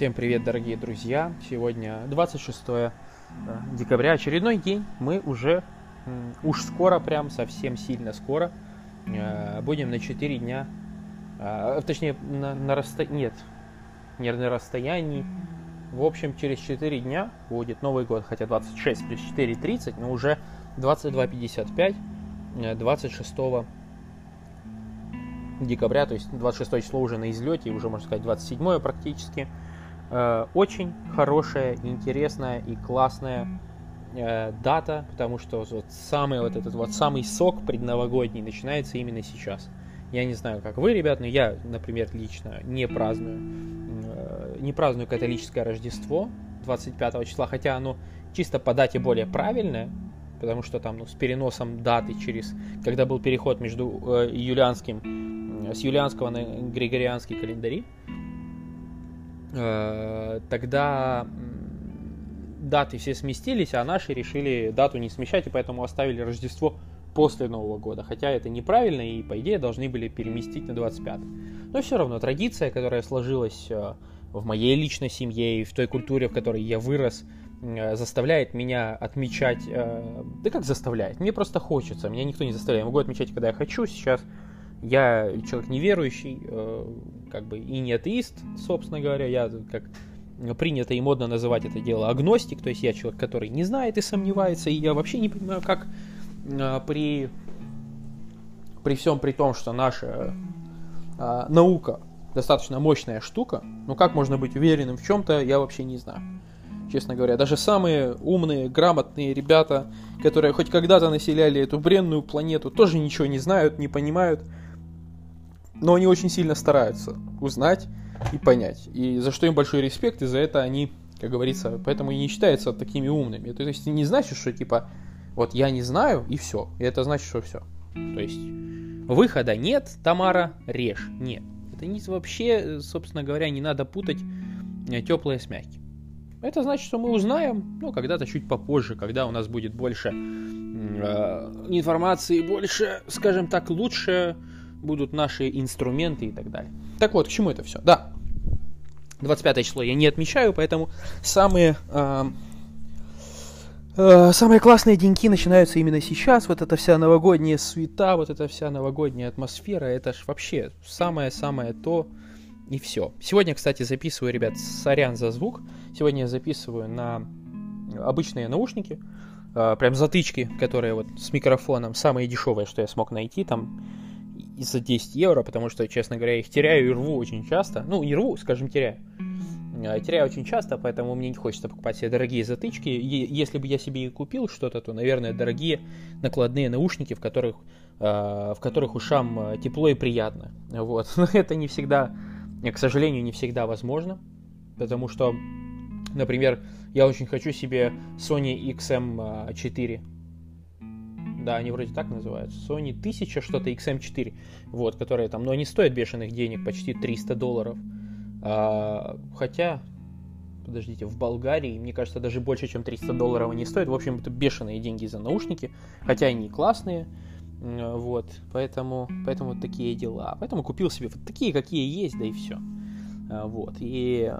Всем привет, дорогие друзья! Сегодня 26 э, декабря, очередной день. Мы уже, уж скоро, прям совсем сильно скоро, э, будем на 4 дня, э, точнее, на, на расстоянии, нет, не на расстоянии. В общем, через 4 дня будет Новый год, хотя 26 плюс 4 30, но уже 22.55, 26 декабря, то есть 26 число уже на излете, уже можно сказать 27 практически. Э, очень хорошая, интересная и классная э, дата, потому что вот самый вот этот вот самый сок предновогодний начинается именно сейчас. Я не знаю, как вы, ребят, но я, например, лично не праздную, э, не праздную католическое Рождество 25 числа, хотя оно чисто по дате более правильное, потому что там ну, с переносом даты через, когда был переход между э, юлианским, с юлианского на григорианский календари, тогда даты все сместились, а наши решили дату не смещать, и поэтому оставили Рождество после Нового года. Хотя это неправильно, и по идее должны были переместить на 25. Но все равно традиция, которая сложилась э, в моей личной семье и в той культуре, в которой я вырос, Э, заставляет меня отмечать... Э, да как заставляет? Мне просто хочется. Меня никто не заставляет. Я могу отмечать, когда я хочу. Сейчас я человек неверующий, э, как бы и не атеист, собственно говоря. Я, как принято и модно называть это дело, агностик. То есть я человек, который не знает и сомневается. И я вообще не понимаю, как при, при всем при том, что наша наука достаточно мощная штука, ну как можно быть уверенным в чем-то, я вообще не знаю честно говоря. Даже самые умные, грамотные ребята, которые хоть когда-то населяли эту бренную планету, тоже ничего не знают, не понимают. Но они очень сильно стараются узнать и понять. И за что им большой респект, и за это они, как говорится, поэтому и не считаются такими умными. То есть не значит, что типа, вот я не знаю, и все. И это значит, что все. То есть выхода нет, Тамара, режь. Нет. Это не, вообще, собственно говоря, не надо путать э, теплое с мягким. Это значит, что мы узнаем, ну, когда-то чуть попозже, когда у нас будет больше э, информации, больше, скажем так, лучше будут наши инструменты и так далее. Так вот, к чему это все? Да, 25 число я не отмечаю, поэтому самые, э, э, самые классные деньки начинаются именно сейчас. Вот эта вся новогодняя суета, вот эта вся новогодняя атмосфера, это ж вообще самое-самое то, и все. Сегодня, кстати, записываю, ребят, сорян за звук. Сегодня я записываю на обычные наушники, э, прям затычки, которые вот с микрофоном, самые дешевые, что я смог найти, там за 10 евро, потому что, честно говоря, их теряю и рву очень часто. Ну, не рву, скажем, теряю. Э, теряю очень часто, поэтому мне не хочется покупать себе дорогие затычки. И если бы я себе и купил что-то, то, наверное, дорогие накладные наушники, в которых, э, в которых ушам тепло и приятно. Вот. Но это не всегда к сожалению, не всегда возможно, потому что, например, я очень хочу себе Sony XM4. Да, они вроде так называются. Sony 1000 что-то XM4. Вот, которые там, но они стоят бешеных денег, почти 300 долларов. А, хотя, подождите, в Болгарии, мне кажется, даже больше, чем 300 долларов они стоят. В общем, это бешеные деньги за наушники, хотя они классные. Вот, поэтому, поэтому вот такие дела. Поэтому купил себе вот такие, какие есть, да и все. А, вот, и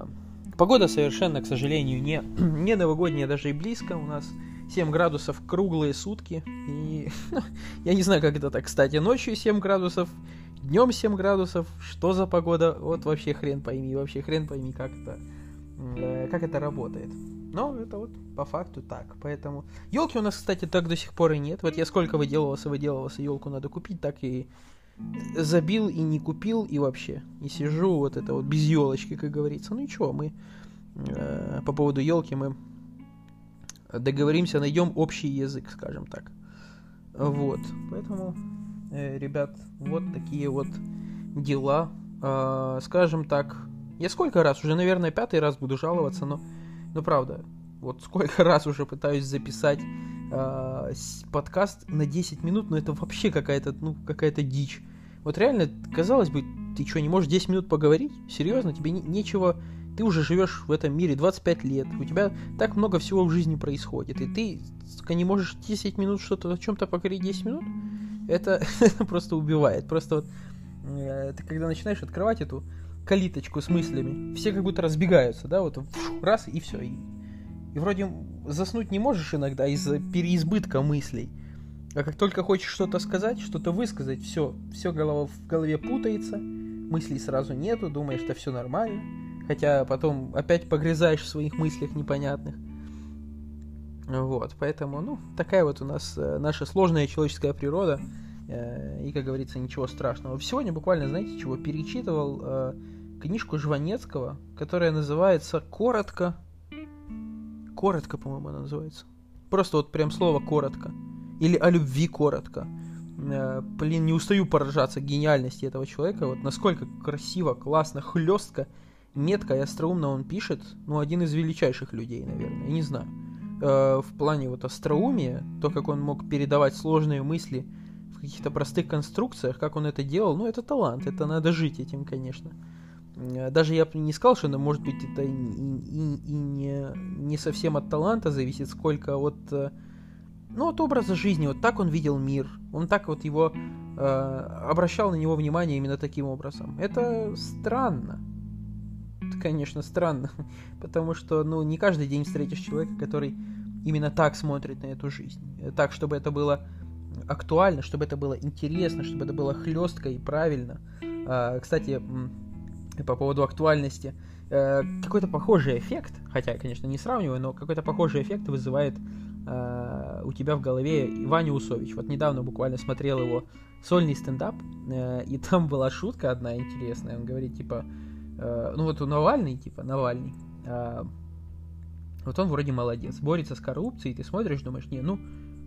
погода совершенно, к сожалению, не, не новогодняя даже и близко. У нас 7 градусов круглые сутки. И я не знаю, как это так. Кстати, ночью 7 градусов, днем 7 градусов. Что за погода? Вот вообще хрен пойми, вообще хрен пойми, как это, э, как это работает. Но это вот по факту так. Поэтому елки у нас, кстати, так до сих пор и нет. Вот я сколько выделывался, выделывался, елку надо купить, так и забил и не купил, и вообще не сижу вот это вот без елочки, как говорится. Ну ничего, мы э, по поводу елки мы договоримся, найдем общий язык, скажем так. Вот, поэтому, э, ребят, вот такие вот дела. Э, скажем так, я сколько раз, уже, наверное, пятый раз буду жаловаться, но ну, правда, вот сколько раз уже пытаюсь записать э, подкаст на 10 минут, но это вообще какая-то, ну, какая-то дичь. Вот реально, казалось бы, ты что, не можешь 10 минут поговорить? Серьезно, тебе не, нечего... Ты уже живешь в этом мире 25 лет, у тебя так много всего в жизни происходит, и ты сука, не можешь 10 минут что-то о чем-то поговорить 10 минут? Это, это просто убивает. Просто вот э, ты когда начинаешь открывать эту калиточку с мыслями. Все как будто разбегаются, да, вот раз и все. И, и вроде заснуть не можешь иногда из-за переизбытка мыслей. А как только хочешь что-то сказать, что-то высказать, все, все голова в голове путается, мыслей сразу нету, думаешь, что все нормально, хотя потом опять погрязаешь в своих мыслях непонятных. Вот, поэтому, ну, такая вот у нас э, наша сложная человеческая природа, э, и, как говорится, ничего страшного. Сегодня буквально, знаете, чего, перечитывал э, книжку Жванецкого, которая называется «Коротко». Коротко, по-моему, она называется. Просто вот прям слово «коротко». Или о любви коротко. Блин, не устаю поражаться гениальности этого человека. Вот насколько красиво, классно, хлестко, метко и остроумно он пишет. Ну, один из величайших людей, наверное. Я не знаю. Э, в плане вот остроумия, то, как он мог передавать сложные мысли в каких-то простых конструкциях, как он это делал, ну, это талант. Это надо жить этим, конечно. Э, даже я бы не сказал, что, может быть, это и, и, и не, не совсем от таланта зависит, сколько от ну, от образа жизни, вот так он видел мир, он так вот его э, обращал на него внимание именно таким образом. Это странно. Это, конечно, странно, потому что, ну, не каждый день встретишь человека, который именно так смотрит на эту жизнь. Так, чтобы это было актуально, чтобы это было интересно, чтобы это было хлестко и правильно. Э, кстати, по поводу актуальности, э, какой-то похожий эффект, хотя, конечно, не сравниваю, но какой-то похожий эффект вызывает э, у тебя в голове Ваня Усович. Вот недавно буквально смотрел его сольный стендап, э, и там была шутка одна интересная. Он говорит, типа, э, ну вот у Навальный, типа, Навальный, э, вот он вроде молодец, борется с коррупцией, ты смотришь, думаешь, не, ну,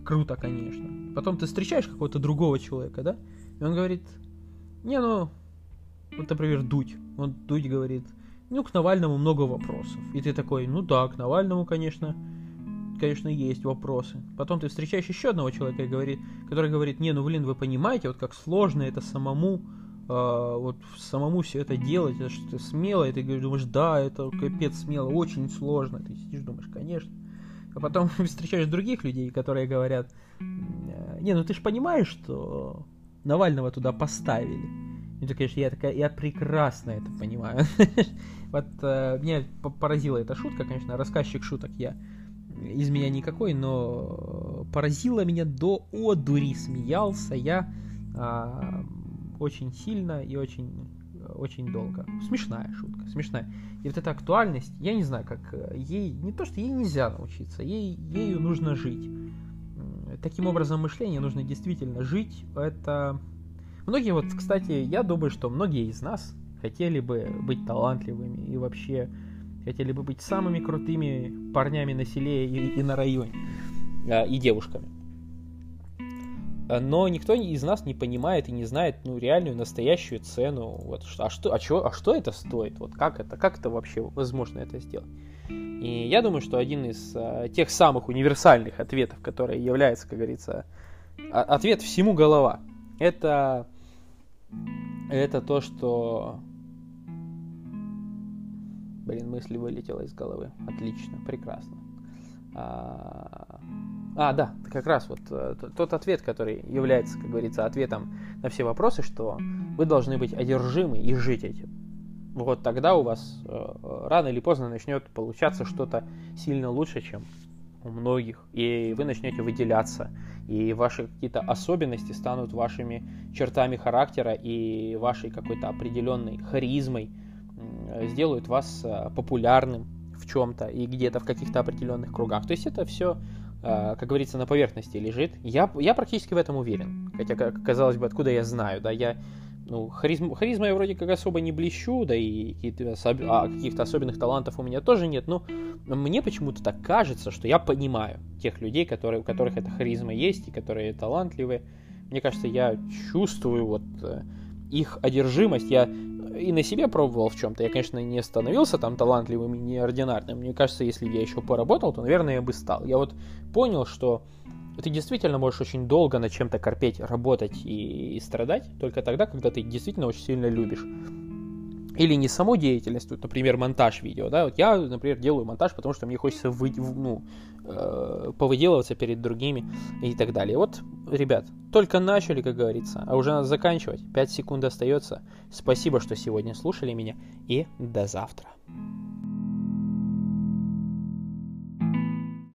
круто, конечно. Потом ты встречаешь какого-то другого человека, да, и он говорит, не, ну, вот, например, Дудь. Он Дудь говорит, ну, к Навальному много вопросов. И ты такой, ну да, к Навальному, конечно, конечно, есть вопросы. Потом ты встречаешь еще одного человека, который говорит, не, ну, блин, вы понимаете, вот как сложно это самому, э, вот самому все это делать, это что-то смело, и ты думаешь, да, это капец смело, очень сложно. Ты сидишь, думаешь, конечно. А потом встречаешь других людей, которые говорят, не, ну ты же понимаешь, что Навального туда поставили. И ты, конечно, я такая, я прекрасно это понимаю. Вот э, меня поразила эта шутка, конечно, рассказчик шуток я из меня никакой, но поразило меня до одури, смеялся я а, очень сильно и очень очень долго. Смешная шутка, смешная. И вот эта актуальность, я не знаю, как ей, не то, что ей нельзя научиться, ей, ею нужно жить. Таким образом мышления нужно действительно жить. Это... Многие вот, кстати, я думаю, что многие из нас хотели бы быть талантливыми и вообще хотели бы быть самыми крутыми парнями на селе и, и на районе, а, и девушками. А, но никто из нас не понимает и не знает ну, реальную, настоящую цену. Вот, а, что, а, чего, а что это стоит? Вот как это, как это вообще возможно это сделать? И я думаю, что один из а, тех самых универсальных ответов, который является, как говорится, а, ответ всему голова, это, это то, что Блин, мысль вылетела из головы. Отлично, прекрасно. А, а, да, как раз вот э, тот ответ, который является, как говорится, ответом на все вопросы, что вы должны быть одержимы и жить этим. Вот тогда у вас э, рано или поздно начнет получаться что-то сильно лучше, чем у многих, и вы начнете выделяться, и ваши какие-то особенности станут вашими чертами характера и вашей какой-то определенной харизмой, сделают вас э, популярным в чем-то и где-то в каких-то определенных кругах. То есть это все, э, как говорится, на поверхности лежит. Я, я практически в этом уверен. Хотя, казалось бы, откуда я знаю, да, я ну, харизм, харизма я вроде как особо не блещу, да и особ... а, каких-то особенных талантов у меня тоже нет, но мне почему-то так кажется, что я понимаю тех людей, которые, у которых эта харизма есть и которые талантливые. Мне кажется, я чувствую вот э, их одержимость. Я и на себе пробовал в чем-то. Я, конечно, не становился там талантливым и неординарным. Мне кажется, если я еще поработал, то, наверное, я бы стал. Я вот понял, что ты действительно можешь очень долго над чем-то корпеть, работать и, и страдать только тогда, когда ты действительно очень сильно любишь или не саму деятельность, тут, например, монтаж видео, да, вот я, например, делаю монтаж, потому что мне хочется вы, ну, э, повыделываться перед другими и так далее. Вот, ребят, только начали, как говорится, а уже надо заканчивать. 5 секунд остается. Спасибо, что сегодня слушали меня, и до завтра.